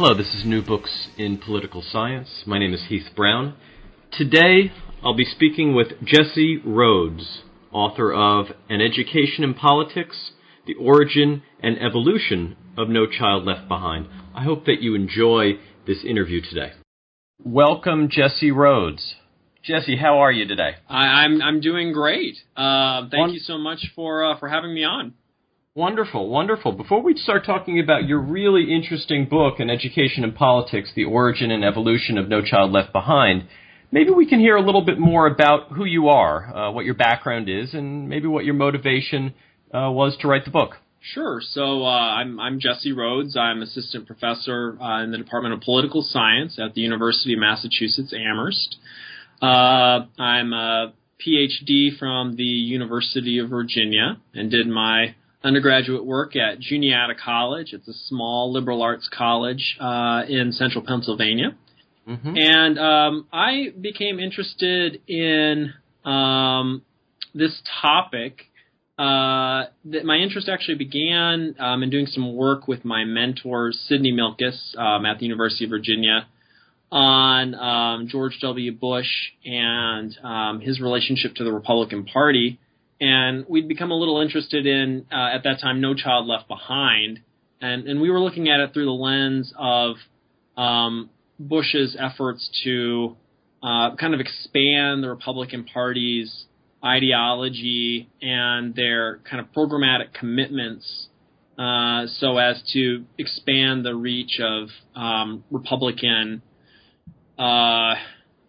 Hello, this is New Books in Political Science. My name is Heath Brown. Today, I'll be speaking with Jesse Rhodes, author of An Education in Politics The Origin and Evolution of No Child Left Behind. I hope that you enjoy this interview today. Welcome, Jesse Rhodes. Jesse, how are you today? I, am I'm, I'm doing great. Uh, thank you so much for uh, for having me on. Wonderful, wonderful. Before we start talking about your really interesting book, An Education in Politics The Origin and Evolution of No Child Left Behind, maybe we can hear a little bit more about who you are, uh, what your background is, and maybe what your motivation uh, was to write the book. Sure. So uh, I'm, I'm Jesse Rhodes. I'm assistant professor uh, in the Department of Political Science at the University of Massachusetts Amherst. Uh, I'm a PhD from the University of Virginia and did my undergraduate work at Juniata College. It's a small liberal arts college uh, in central Pennsylvania. Mm-hmm. And um, I became interested in um, this topic. Uh, that my interest actually began um, in doing some work with my mentor Sidney Milkis um, at the University of Virginia on um, George W. Bush and um, his relationship to the Republican Party and we'd become a little interested in uh, at that time No Child Left Behind, and and we were looking at it through the lens of um, Bush's efforts to uh, kind of expand the Republican Party's ideology and their kind of programmatic commitments uh, so as to expand the reach of um, Republican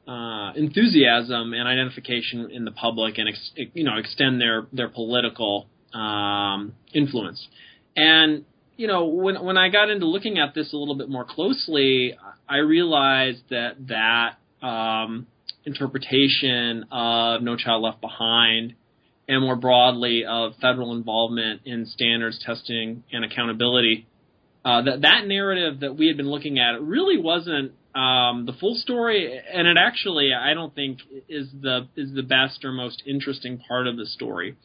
uh, enthusiasm and identification in the public and ex- you know extend their their political um, influence. And you know when when I got into looking at this a little bit more closely, I realized that that um, interpretation of No Child Left Behind and more broadly of federal involvement in standards testing and accountability. Uh, that that narrative that we had been looking at really wasn't um, the full story, and it actually I don't think is the is the best or most interesting part of the story.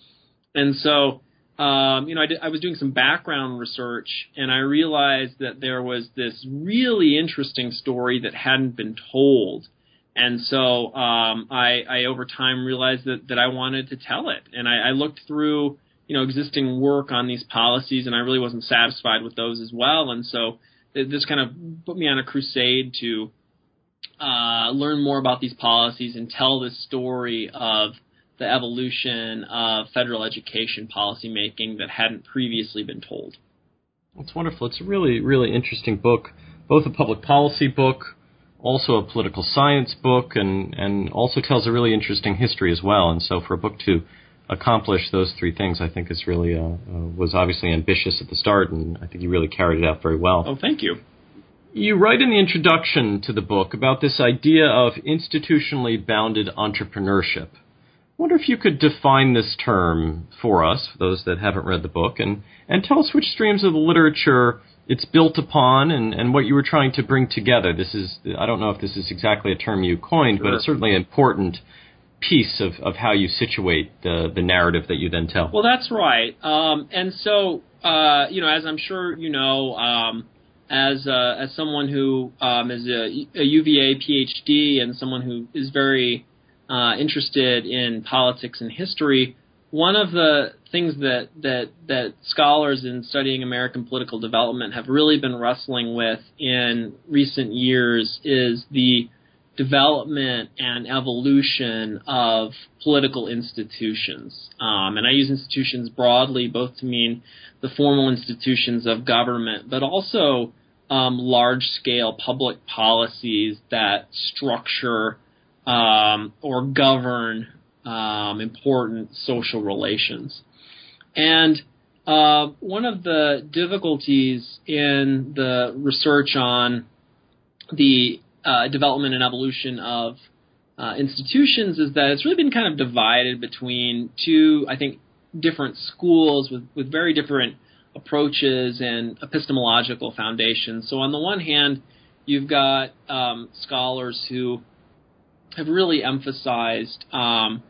And so, um, you know, I, did, I was doing some background research, and I realized that there was this really interesting story that hadn't been told. And so um, I, I over time realized that that I wanted to tell it, and I, I looked through you know existing work on these policies, and I really wasn't satisfied with those as well. And so this kind of put me on a crusade to uh, learn more about these policies and tell this story of the evolution of federal education policymaking that hadn't previously been told. It's wonderful. It's a really, really interesting book, both a public policy book, also a political science book, and, and also tells a really interesting history as well. And so for a book to accomplish those three things, I think is really uh, uh, was obviously ambitious at the start, and I think you really carried it out very well. Oh, thank you. You write in the introduction to the book about this idea of institutionally bounded entrepreneurship. I wonder if you could define this term for us, for those that haven't read the book, and, and tell us which streams of the literature it's built upon and, and what you were trying to bring together. This is, I don't know if this is exactly a term you coined, sure. but it's certainly important piece of, of how you situate the, the narrative that you then tell. Well, that's right. Um, and so, uh, you know, as I'm sure you know, um, as uh, as someone who um, is a, a, UVA PhD and someone who is very uh, interested in politics and history, one of the things that that that scholars in studying American political development have really been wrestling with in recent years is the development and evolution of political institutions. Um, and I use institutions broadly, both to mean the formal institutions of government, but also um, large scale public policies that structure um, or govern um, important social relations. And uh, one of the difficulties in the research on the uh, development and evolution of uh, institutions is that it's really been kind of divided between two, I think, different schools with, with very different approaches and epistemological foundations. So on the one hand, you've got um, scholars who have really emphasized um,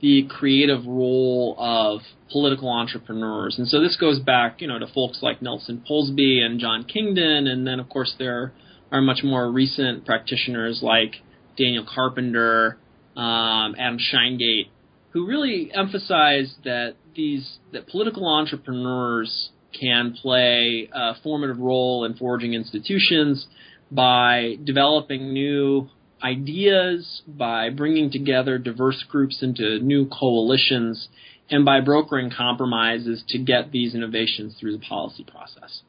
the creative role of political entrepreneurs. And so this goes back, you know, to folks like Nelson Polsby and John Kingdon, and then of course there are much more recent practitioners like Daniel Carpenter, um, Adam Sheingate, who really emphasize that these that political entrepreneurs can play a formative role in forging institutions by developing new ideas, by bringing together diverse groups into new coalitions, and by brokering compromises to get these innovations through the policy process.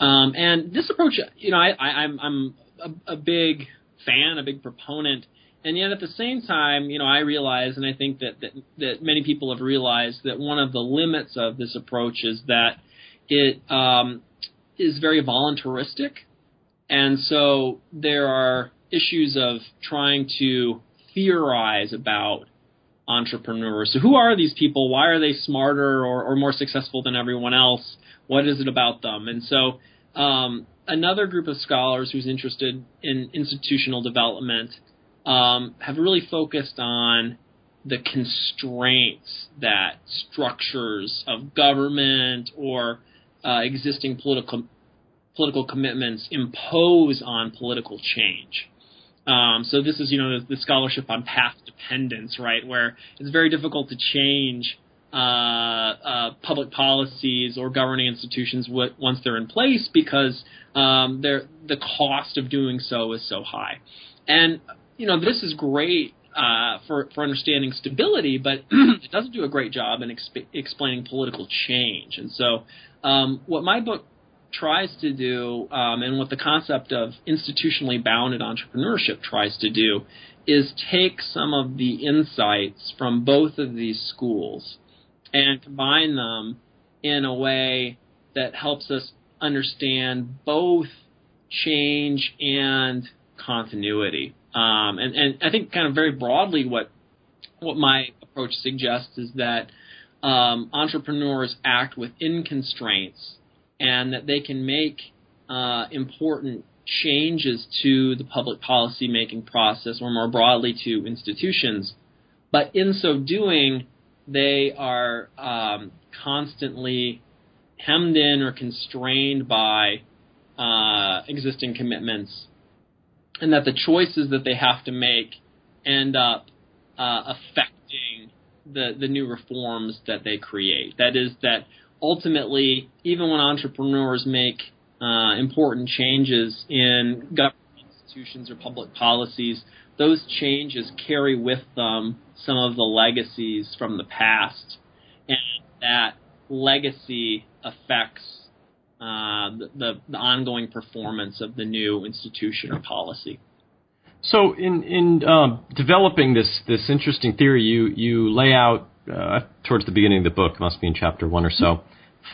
Um, and this approach, you know, I, I, I'm, I'm a, a big fan, a big proponent and yet at the same time, you know, I realize, and I think that, that that many people have realized that one of the limits of this approach is that it um, is very voluntaristic, and so there are issues of trying to theorize about entrepreneurs. So who are these people? Why are they smarter or, or more successful than everyone else? What is it about them? And so um, another group of scholars who's interested in institutional development um, have really focused on the constraints that structures of government or uh, existing political political commitments impose on political change. Um, so this is, you know, the, the, scholarship on path dependence, right, where it's very difficult to change uh, uh, public policies or governing institutions w- once they're in place because um, the cost of doing so is so high. And you know, this is great uh, for for understanding stability, but it doesn't do a great job in exp- explaining political change. And so, um, what my book tries to do, um, and what the concept of institutionally bounded entrepreneurship tries to do, is take some of the insights from both of these schools and combine them in a way that helps us understand both change and continuity. Um, and, and I think kind of very broadly what what my approach suggests is that um, entrepreneurs act within constraints and that they can make uh, important changes to the public policy making process or more broadly to institutions. But in so doing, they are um, constantly hemmed in or constrained by uh, existing commitments and that the choices that they have to make end up uh, affecting the the new reforms that they create. That is that ultimately, even when entrepreneurs make uh, important changes in government institutions or public policies, those changes carry with them some of the legacies from the past, and that legacy affects uh, the, the ongoing performance of the new institution or policy. So, in in um, developing this this interesting theory, you you lay out uh, towards the beginning of the book, must be in chapter one or so,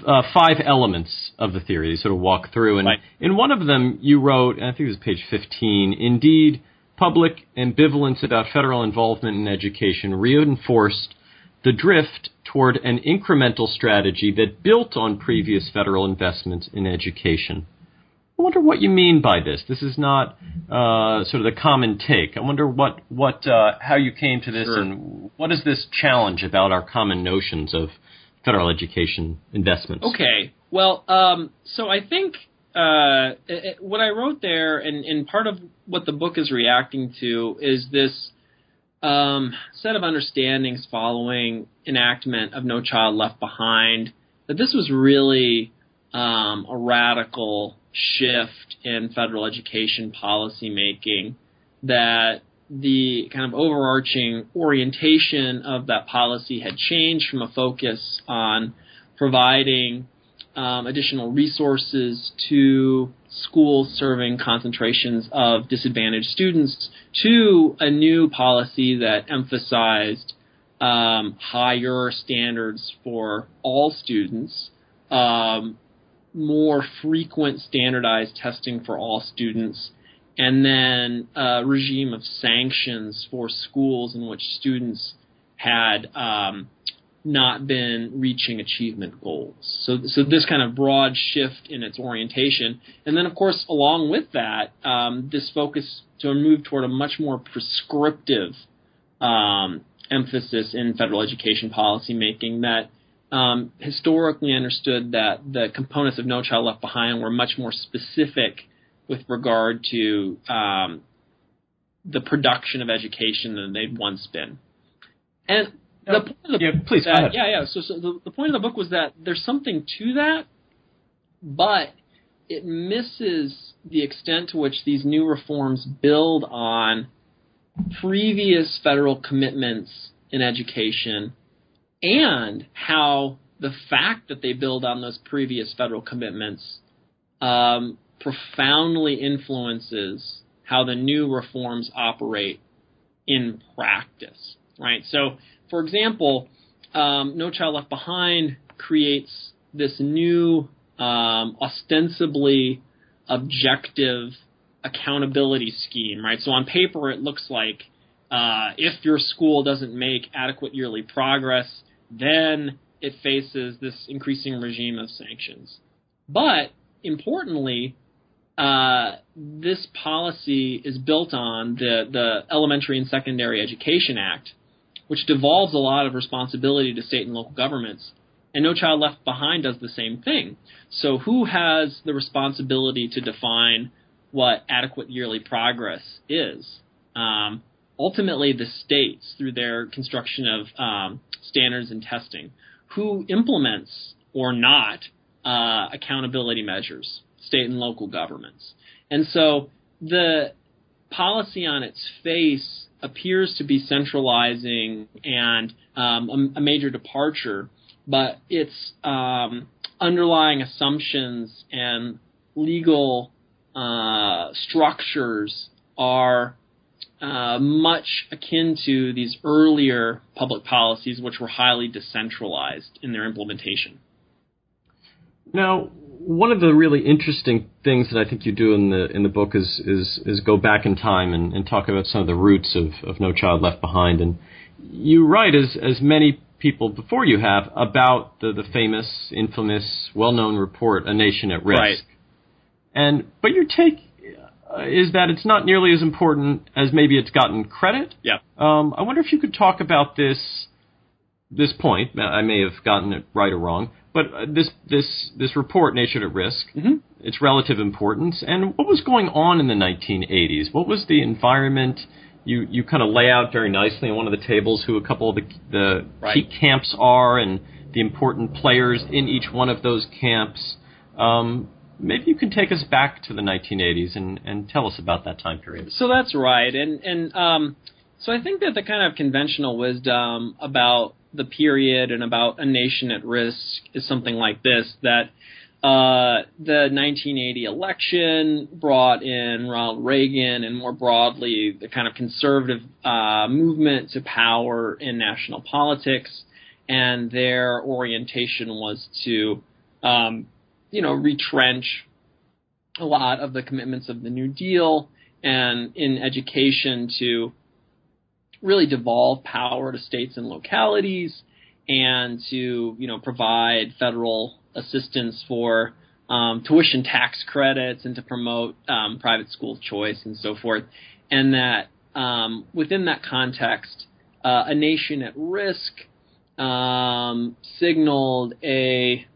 uh, five elements of the theory. You sort of walk through, and right. in one of them, you wrote, and I think it was page fifteen. Indeed, public ambivalence about federal involvement in education reinforced the drift toward an incremental strategy that built on previous federal investments in education. I wonder what you mean by this. This is not uh, sort of the common take. I wonder what what uh, how you came to this, sure. and what is this challenge about our common notions of federal education investments? Okay. Well, um, so I think uh, it, what I wrote there, and, and part of what the book is reacting to, is this um, set of understandings following enactment of No Child Left Behind that this was really um, a radical shift in federal education policy making that the kind of overarching orientation of that policy had changed from a focus on providing um, additional resources to schools serving concentrations of disadvantaged students to a new policy that emphasized um, higher standards for all students, um, more frequent standardized testing for all students, and then a regime of sanctions for schools in which students had um, not been reaching achievement goals. So, so this kind of broad shift in its orientation, and then of course along with that, um, this focus to move toward a much more prescriptive um, emphasis in federal education policy making that um, historically understood that the components of No Child Left Behind were much more specific with regard to um, the production of education than they'd once been. And the point of the yeah, please that. Yeah, yeah. So, so the, the point of the book was that there's something to that, but it misses the extent to which these new reforms build on previous federal commitments in education and how the fact that they build on those previous federal commitments um, profoundly influences how the new reforms operate in practice. Right. So, for example, um, No Child Left Behind creates this new, um, ostensibly objective accountability scheme. Right. So on paper, it looks like uh, if your school doesn't make adequate yearly progress, then it faces this increasing regime of sanctions. But importantly, uh, this policy is built on the, the Elementary and Secondary Education Act, which devolves a lot of responsibility to state and local governments. And No Child Left Behind does the same thing. So, who has the responsibility to define what adequate yearly progress is? Um, ultimately, the states, through their construction of um, standards and testing. Who implements or not uh, accountability measures? State and local governments. And so the policy on its face appears to be centralizing and um, a, a, major departure, but its um, underlying assumptions and legal uh, structures are uh, much akin to these earlier public policies, which were highly decentralized in their implementation. Now, one of the really interesting things that I think you do in the in the book is is is go back in time and, and talk about some of the roots of, of No Child Left Behind, and you write as as many people before you have about the the famous, infamous, well known report, A Nation at Risk. Right. And but your take uh, is that it's not nearly as important as maybe it's gotten credit. Yeah. Um, I wonder if you could talk about this this point. I may have gotten it right or wrong, but uh, this this this report, Nation at Risk, mm-hmm. its relative importance, and what was going on in the 1980s. What was the environment? You you kind of lay out very nicely on one of the tables who a couple of the the right. key camps are and the important players in each one of those camps. Um, maybe you can take us back to the 1980s and, and tell us about that time period. So that's right, and and um, so I think that the kind of conventional wisdom about the period and about a nation at risk is something like this: that uh, the 1980 election brought in Ronald Reagan and more broadly the kind of conservative uh, movement to power in national politics, and their orientation was to um, you know, retrench a lot of the commitments of the New Deal and in education to really devolve power to states and localities and to, you know, provide federal assistance for um, tuition tax credits and to promote um, private school choice and so forth. And that um, within that context, uh, a nation at risk um, signaled a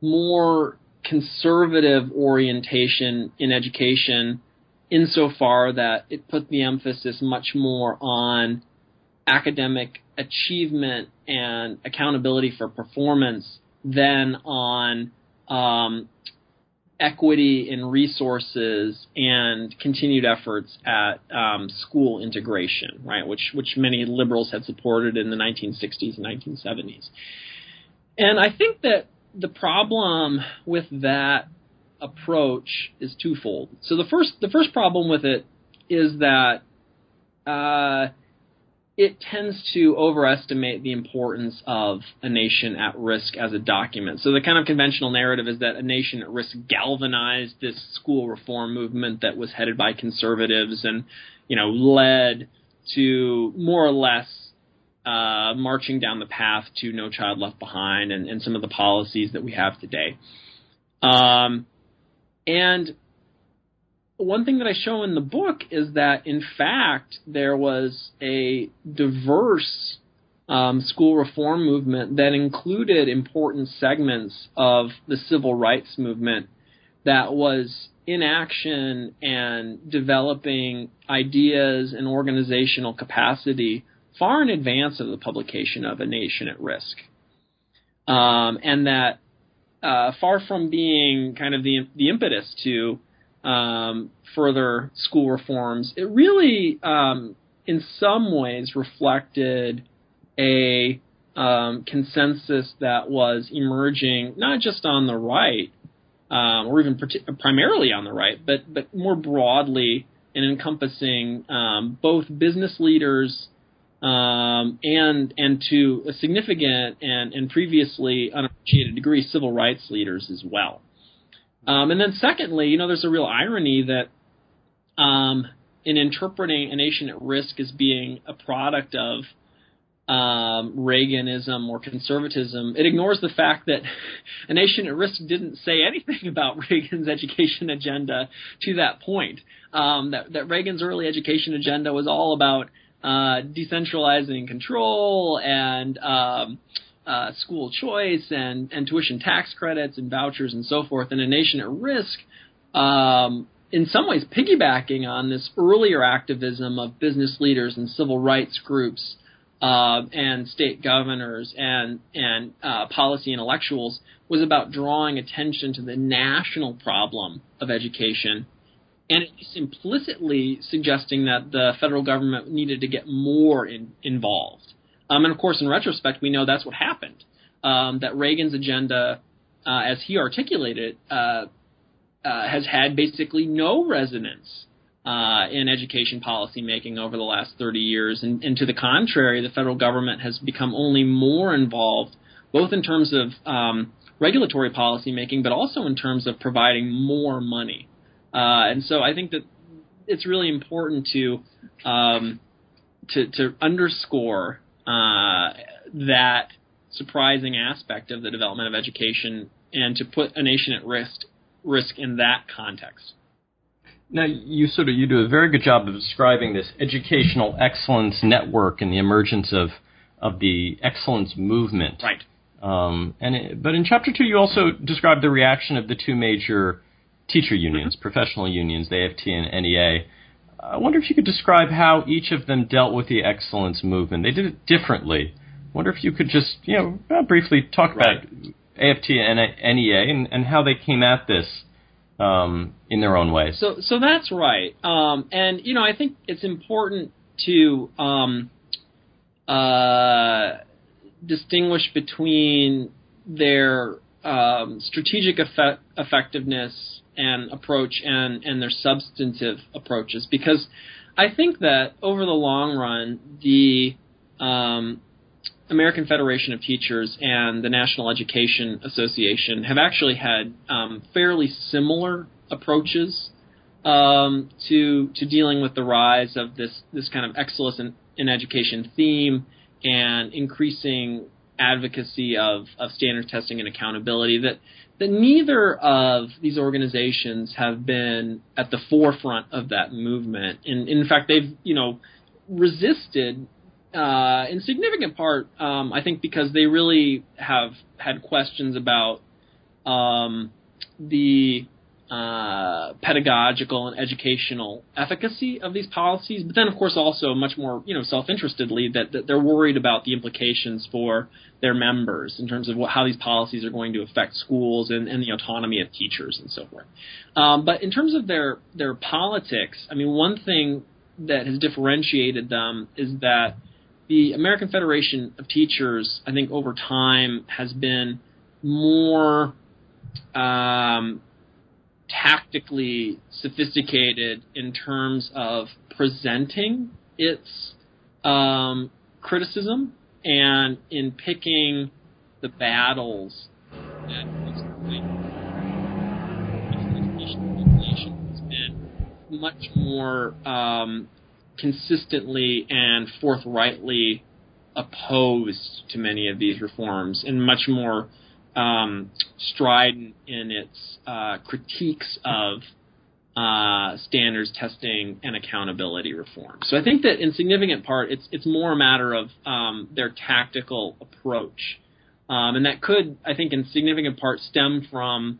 more conservative orientation in education insofar that it put the emphasis much more on academic achievement and accountability for performance than on um, equity in resources and continued efforts at um, school integration, right? Which which many liberals had supported in the 1960s and 1970s. And I think that the problem with that approach is twofold. So the first the first problem with it is that uh, it tends to overestimate the importance of a nation at risk as a document. So the kind of conventional narrative is that a nation at risk galvanized this school reform movement that was headed by conservatives and, you know, led to more or less uh, marching down the path to No Child Left Behind and, and some of the policies that we have today. Um, and one thing that I show in the book is that, in fact, there was a diverse um, school reform movement that included important segments of the civil rights movement that was in action and developing ideas and organizational capacity far in advance of the publication of A Nation at Risk. Um, and that uh, far from being kind of the, the impetus to um, further school reforms, it really, um, in some ways, reflected a um, consensus that was emerging not just on the right, um, or even primarily on the right, but but more broadly and encompassing um, both business leaders um, and and to a significant and and previously unappreciated degree civil rights leaders as well. Um, and then secondly, you know, there's a real irony that um, in interpreting a nation at risk as being a product of um, Reaganism or conservatism, it ignores the fact that a nation at risk didn't say anything about Reagan's education agenda to that point. Um, that, that Reagan's early education agenda was all about uh, decentralizing control and um, uh, school choice and, and tuition tax credits and vouchers and so forth, and a nation at risk, um, in some ways piggybacking on this earlier activism of business leaders and civil rights groups uh, and state governors and and uh, policy intellectuals was about drawing attention to the national problem of education, and implicitly suggesting that the federal government needed to get more in, involved. Um, and of course, in retrospect, we know that's what happened. Um, that Reagan's agenda, uh, as he articulated, uh, uh, has had basically no resonance uh, in education policy making over the last 30 years. And, and, to the contrary, the federal government has become only more involved, both in terms of um, regulatory policy making, but also in terms of providing more money. Uh, and so I think that it's really important to um, to, to underscore uh, that surprising aspect of the development of education and to put a nation at risk risk in that context. Now you sort of you do a very good job of describing this educational excellence network and the emergence of of the excellence movement. Right. Um, and it, but in chapter two, you also describe the reaction of the two major teacher unions, professional unions, the AFT and NEA. I wonder if you could describe how each of them dealt with the excellence movement. They did it differently. I wonder if you could just, you know, uh, briefly talk right. about AFT and NEA and, and how they came at this um, in their own ways. So, so that's right. Um, and you know, I think it's important to um, uh, distinguish between their um, strategic effect- effectiveness and approach and, and their substantive approaches. Because I think that over the long run, the um, American Federation of Teachers and the National Education Association have actually had um, fairly similar approaches um, to to dealing with the rise of this this kind of excellence in, in education theme and increasing advocacy of, of standards testing and accountability that that neither of these organizations have been at the forefront of that movement. And in fact, they've you know resisted uh, in significant part, um, I think, because they really have had questions about um, the uh, pedagogical and educational efficacy of these policies, but then, of course, also much more, you know, self-interestedly that, that they're worried about the implications for their members in terms of what, how these policies are going to affect schools and, and the autonomy of teachers and so forth. Um, but in terms of their their politics, I mean, one thing that has differentiated them is that the American Federation of Teachers, I think, over time has been more um, tactically sophisticated in terms of presenting its um, criticism and in picking the battles that has been much more um, consistently and forthrightly opposed to many of these reforms and much more um, strident in its uh, critiques of uh, standards testing and accountability reform. So I think that in significant part, it's it's more a matter of um, their tactical approach, um, and that could, I think, in significant part, stem from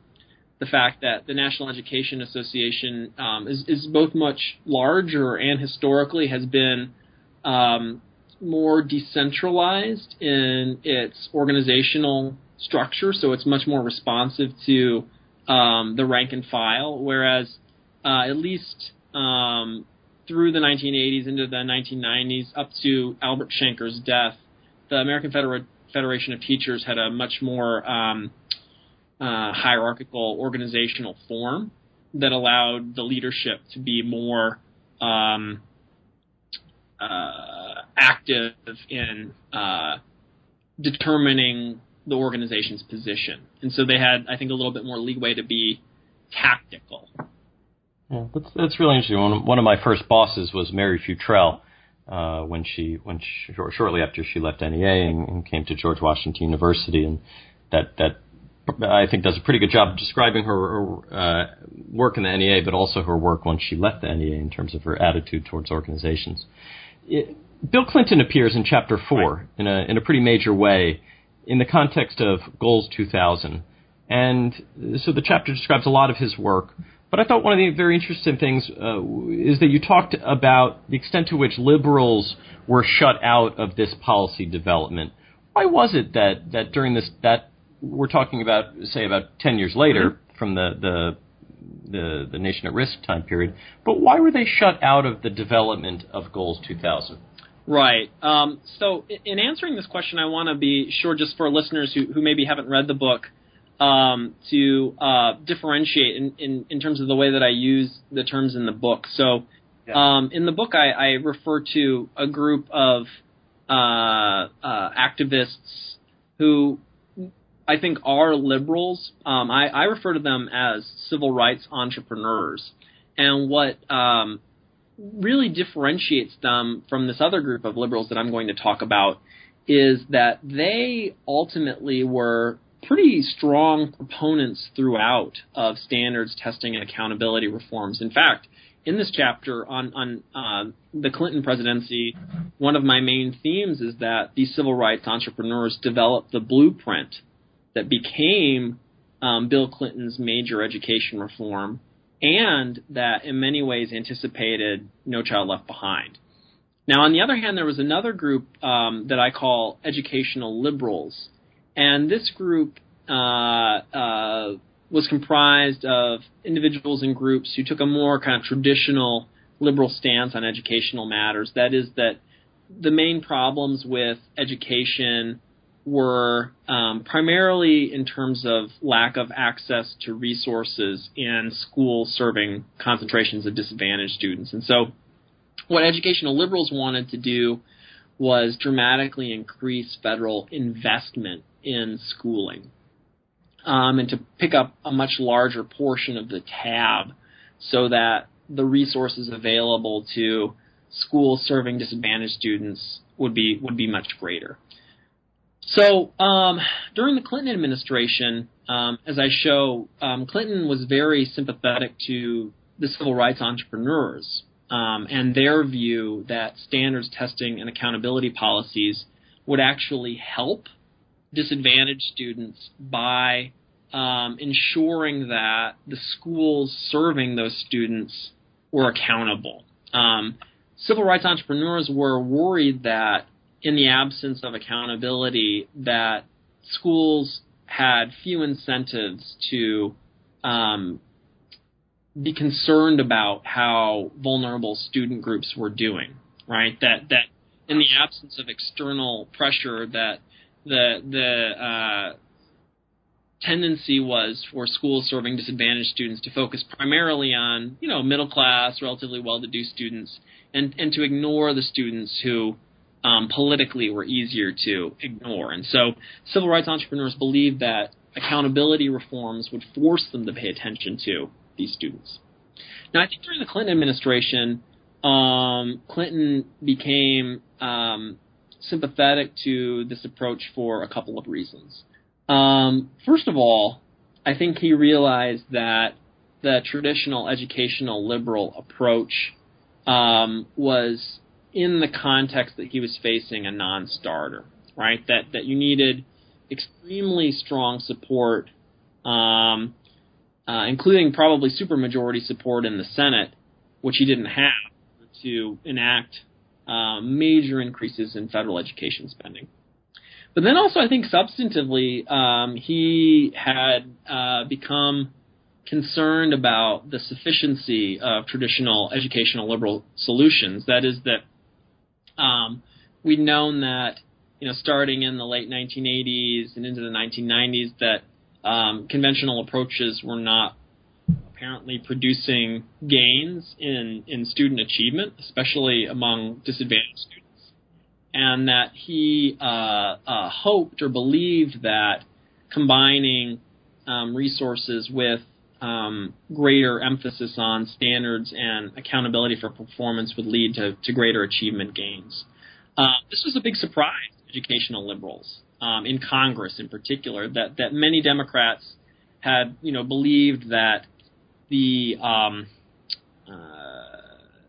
the fact that the National Education Association um, is is both much larger and historically has been um, more decentralized in its organizational structure, so it's much more responsive to um, the rank and file, whereas uh, at least um, through the 1980s into the 1990s, up to Albert Shanker's death, the American Federa- Federation of Teachers had a much more um, uh, hierarchical organizational form that allowed the leadership to be more um, uh, active in uh, determining the organization's position. And so they had, I think, a little bit more leeway to be tactical. Yeah, that's that's really interesting. One, one of my first bosses was Mary Futrell uh, when she when she, shortly after she left NEA and, and came to George Washington University, and that that I think does a pretty good job of describing her, her uh, work in the NEA, but also her work once she left the NEA in terms of her attitude towards organizations. It, Bill Clinton appears in Chapter Four right. in a in a pretty major way in the context of Goals 2000, and so the chapter describes a lot of his work. But I thought one of the very interesting things uh, is that you talked about the extent to which liberals were shut out of this policy development. Why was it that, that during this that we're talking about say about ten years later mm-hmm. from the, the the the nation at risk time period, but why were they shut out of the development of Goals 2000? Right. Um, so, in answering this question, I want to be sure, just for listeners who, who maybe haven't read the book, um, to uh, differentiate in, in, in, terms of the way that I use the terms in the book. So, yeah. um, in the book, I, I, refer to a group of uh, uh, activists who I think are liberals. Um, I, I, refer to them as civil rights entrepreneurs. And what um, really differentiates them from this other group of liberals that I'm going to talk about is that they ultimately were pretty strong proponents throughout of standards testing and accountability reforms. In fact, in this chapter on on uh, the Clinton presidency, one of my main themes is that these civil rights entrepreneurs developed the blueprint that became um, Bill Clinton's major education reform, and that in many ways anticipated No Child Left Behind. Now, on the other hand, there was another group um, that I call educational liberals, and this group uh, uh, was comprised of individuals and groups who took a more kind of traditional liberal stance on educational matters. That is, that the main problems with education were um, primarily in terms of lack of access to resources in schools serving concentrations of disadvantaged students. And so, what educational liberals wanted to do was dramatically increase federal investment in schooling um, and to pick up a much larger portion of the tab so that the resources available to schools serving disadvantaged students would be would be much greater. So um, during the Clinton administration, um, as I show, um, Clinton was very sympathetic to the civil rights entrepreneurs um, and their view that standards testing and accountability policies would actually help disadvantaged students by um, ensuring that the schools serving those students were accountable. Um, civil rights entrepreneurs were worried that in the absence of accountability, that schools had few incentives to um, be concerned about how vulnerable student groups were doing. Right? That that in the absence of external pressure, that the the uh, tendency was for schools serving disadvantaged students to focus primarily on you know middle class, relatively well-to-do students, and and to ignore the students who um, politically were easier to ignore. And so civil rights entrepreneurs believed that accountability reforms would force them to pay attention to these students. Now, I think during the Clinton administration, um, Clinton became um, sympathetic to this approach for a couple of reasons. Um, first of all, I think he realized that the traditional educational liberal approach um, was in the context that he was facing a non-starter, right? That that you needed extremely strong support, um, uh, including probably supermajority support in the Senate, which he didn't have to enact uh, major increases in federal education spending. But then also, I think substantively, um, he had uh, become concerned about the sufficiency of traditional educational liberal solutions. That is, that um, we'd known that you know starting in the late 1980s and into the 1990s that um, conventional approaches were not apparently producing gains in in student achievement, especially among disadvantaged students, and that he uh, uh, hoped or believed that combining um, resources with um, greater emphasis on standards and accountability for performance would lead to, to greater achievement gains. Uh, this was a big surprise to educational liberals um, in Congress, in particular, that that many Democrats had you know believed that the um, uh,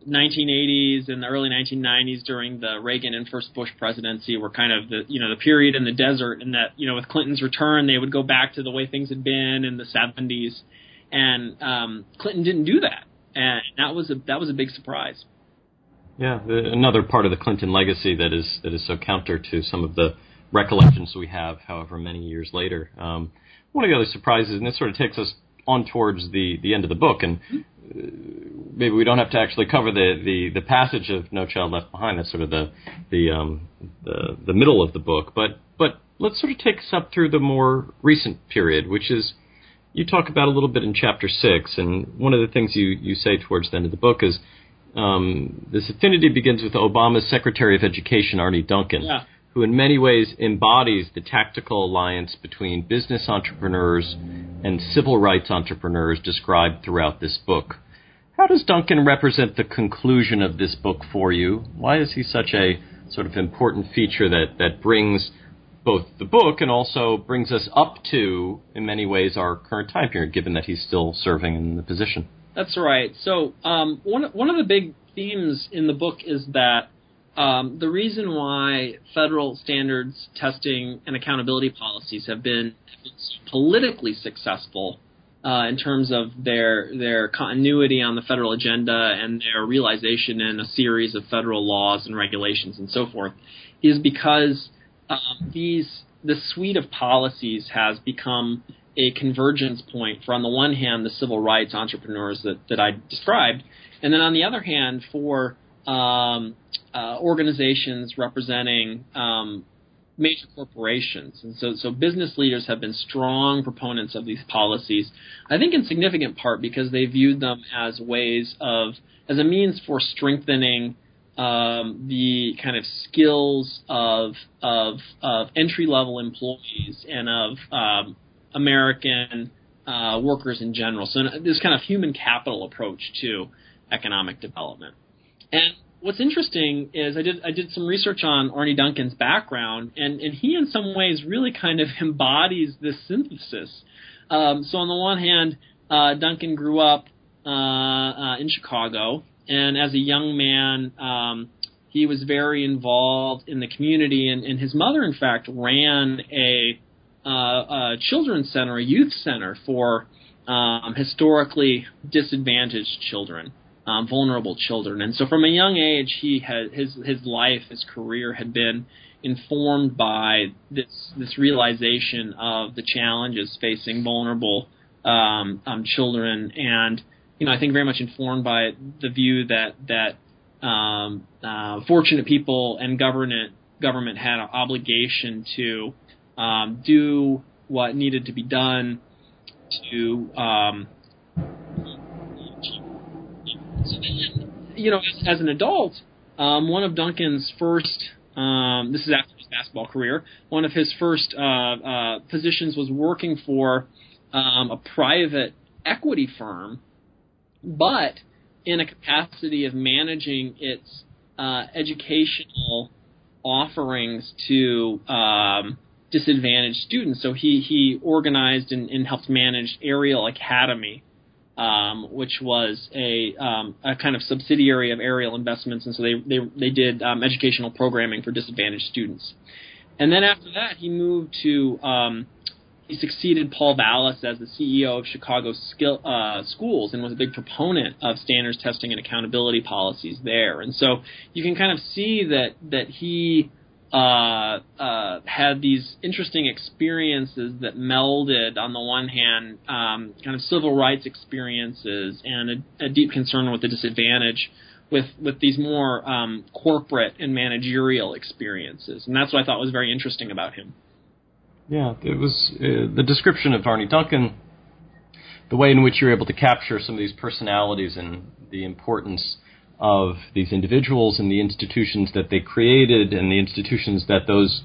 1980s and the early 1990s during the Reagan and first Bush presidency were kind of the you know the period in the desert, and that you know with Clinton's return they would go back to the way things had been in the 70s and um, Clinton didn't do that, and that was a that was a big surprise. Yeah, another part of the Clinton legacy that is that is so counter to some of the recollections we have, however many years later. Um, one of the other surprises, and this sort of takes us on towards the the end of the book, and uh, maybe we don't have to actually cover the, the, the passage of No Child Left Behind. That's sort of the the um, the, the middle of the book, but but let's sort of take us up through the more recent period, which is you talk about a little bit in chapter six, and one of the things you, you say towards the end of the book is um, this affinity begins with Obama's Secretary of Education, Arne Duncan, yeah. who in many ways embodies the tactical alliance between business entrepreneurs and civil rights entrepreneurs described throughout this book. How does Duncan represent the conclusion of this book for you? Why is he such a sort of important feature that, that brings both the book and also brings us up to, in many ways, our current time period, given that he's still serving in the position. That's right. So um, one one of the big themes in the book is that um, the reason why federal standards testing and accountability policies have been politically successful uh, in terms of their their continuity on the federal agenda and their realization in a series of federal laws and regulations and so forth is because um, these the suite of policies has become a convergence point for on the one hand the civil rights entrepreneurs that, that I described, and then on the other hand for um, uh, organizations representing um, major corporations. And so, so business leaders have been strong proponents of these policies. I think in significant part because they viewed them as ways of as a means for strengthening um, the kind of skills of of, of entry level employees and of um, American uh, workers in general. So this kind of human capital approach to economic development. And what's interesting is I did I did some research on Arne Duncan's background, and and he in some ways really kind of embodies this synthesis. Um, so on the one hand, uh, Duncan grew up uh, uh, in Chicago and as a young man, um, he was very involved in the community. And, and his mother, in fact, ran a, uh, a children's center, a youth center for um, historically disadvantaged children, um, vulnerable children. And so, from a young age, he had his his life, his career had been informed by this this realization of the challenges facing vulnerable um, um, children and you know, I think very much informed by the view that that um, uh, fortunate people and government government had an obligation to um, do what needed to be done to um, you know as, as an adult um, one of Duncan's first Um, this is after his basketball career. One of his first uh, uh, positions was working for um, a private equity firm, but in a capacity of managing its uh, educational offerings to um, disadvantaged students. So he he organized and, and helped manage Ariel Academy, um, which was a um, a kind of subsidiary of Ariel Investments, and so they they they did um, educational programming for disadvantaged students. And then after that, he moved to um, he succeeded Paul Vallas as the CEO of Chicago skill, uh, Schools and was a big proponent of standards testing and accountability policies there. And so you can kind of see that that he uh, uh, had these interesting experiences that melded, on the one hand, um, kind of civil rights experiences and a, a, deep concern with the disadvantage with with these more um, corporate and managerial experiences, and that's what I thought was very interesting about him. Yeah, it was uh, the description of Arne Duncan, the way in which you're able to capture some of these personalities and the importance of these individuals and the institutions that they created and the institutions that those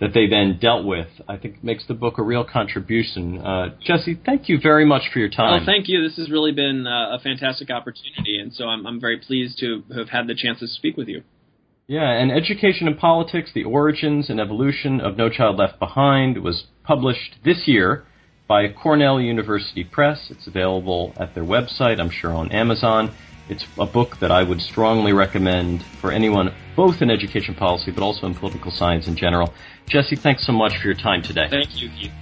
that they then dealt with. I think makes the book a real contribution. Uh, Jesse, thank you very much for your time. Well, thank you. This has really been uh, a fantastic opportunity, and so I'm, I'm very pleased to have had the chance to speak with you. Yeah, An Education in Politics, The Origins and Evolution of No Child Left Behind was published this year by Cornell University Press. It's available at their website, I'm sure on Amazon. It's a book that I would strongly recommend for anyone, both in education policy but also in political science in general. Jesse, thanks so much for your time today. Thank you, Keith.